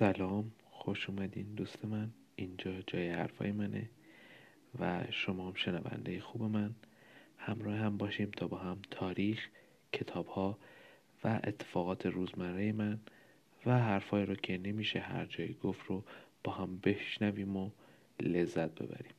سلام خوش اومدین دوست من. اینجا جای حرفای منه و شما هم شنونده خوب من. همراه هم باشیم تا با هم تاریخ کتابها و اتفاقات روزمره من و حرفایی رو که نمیشه هر جای گفت رو با هم بشنویم و لذت ببریم.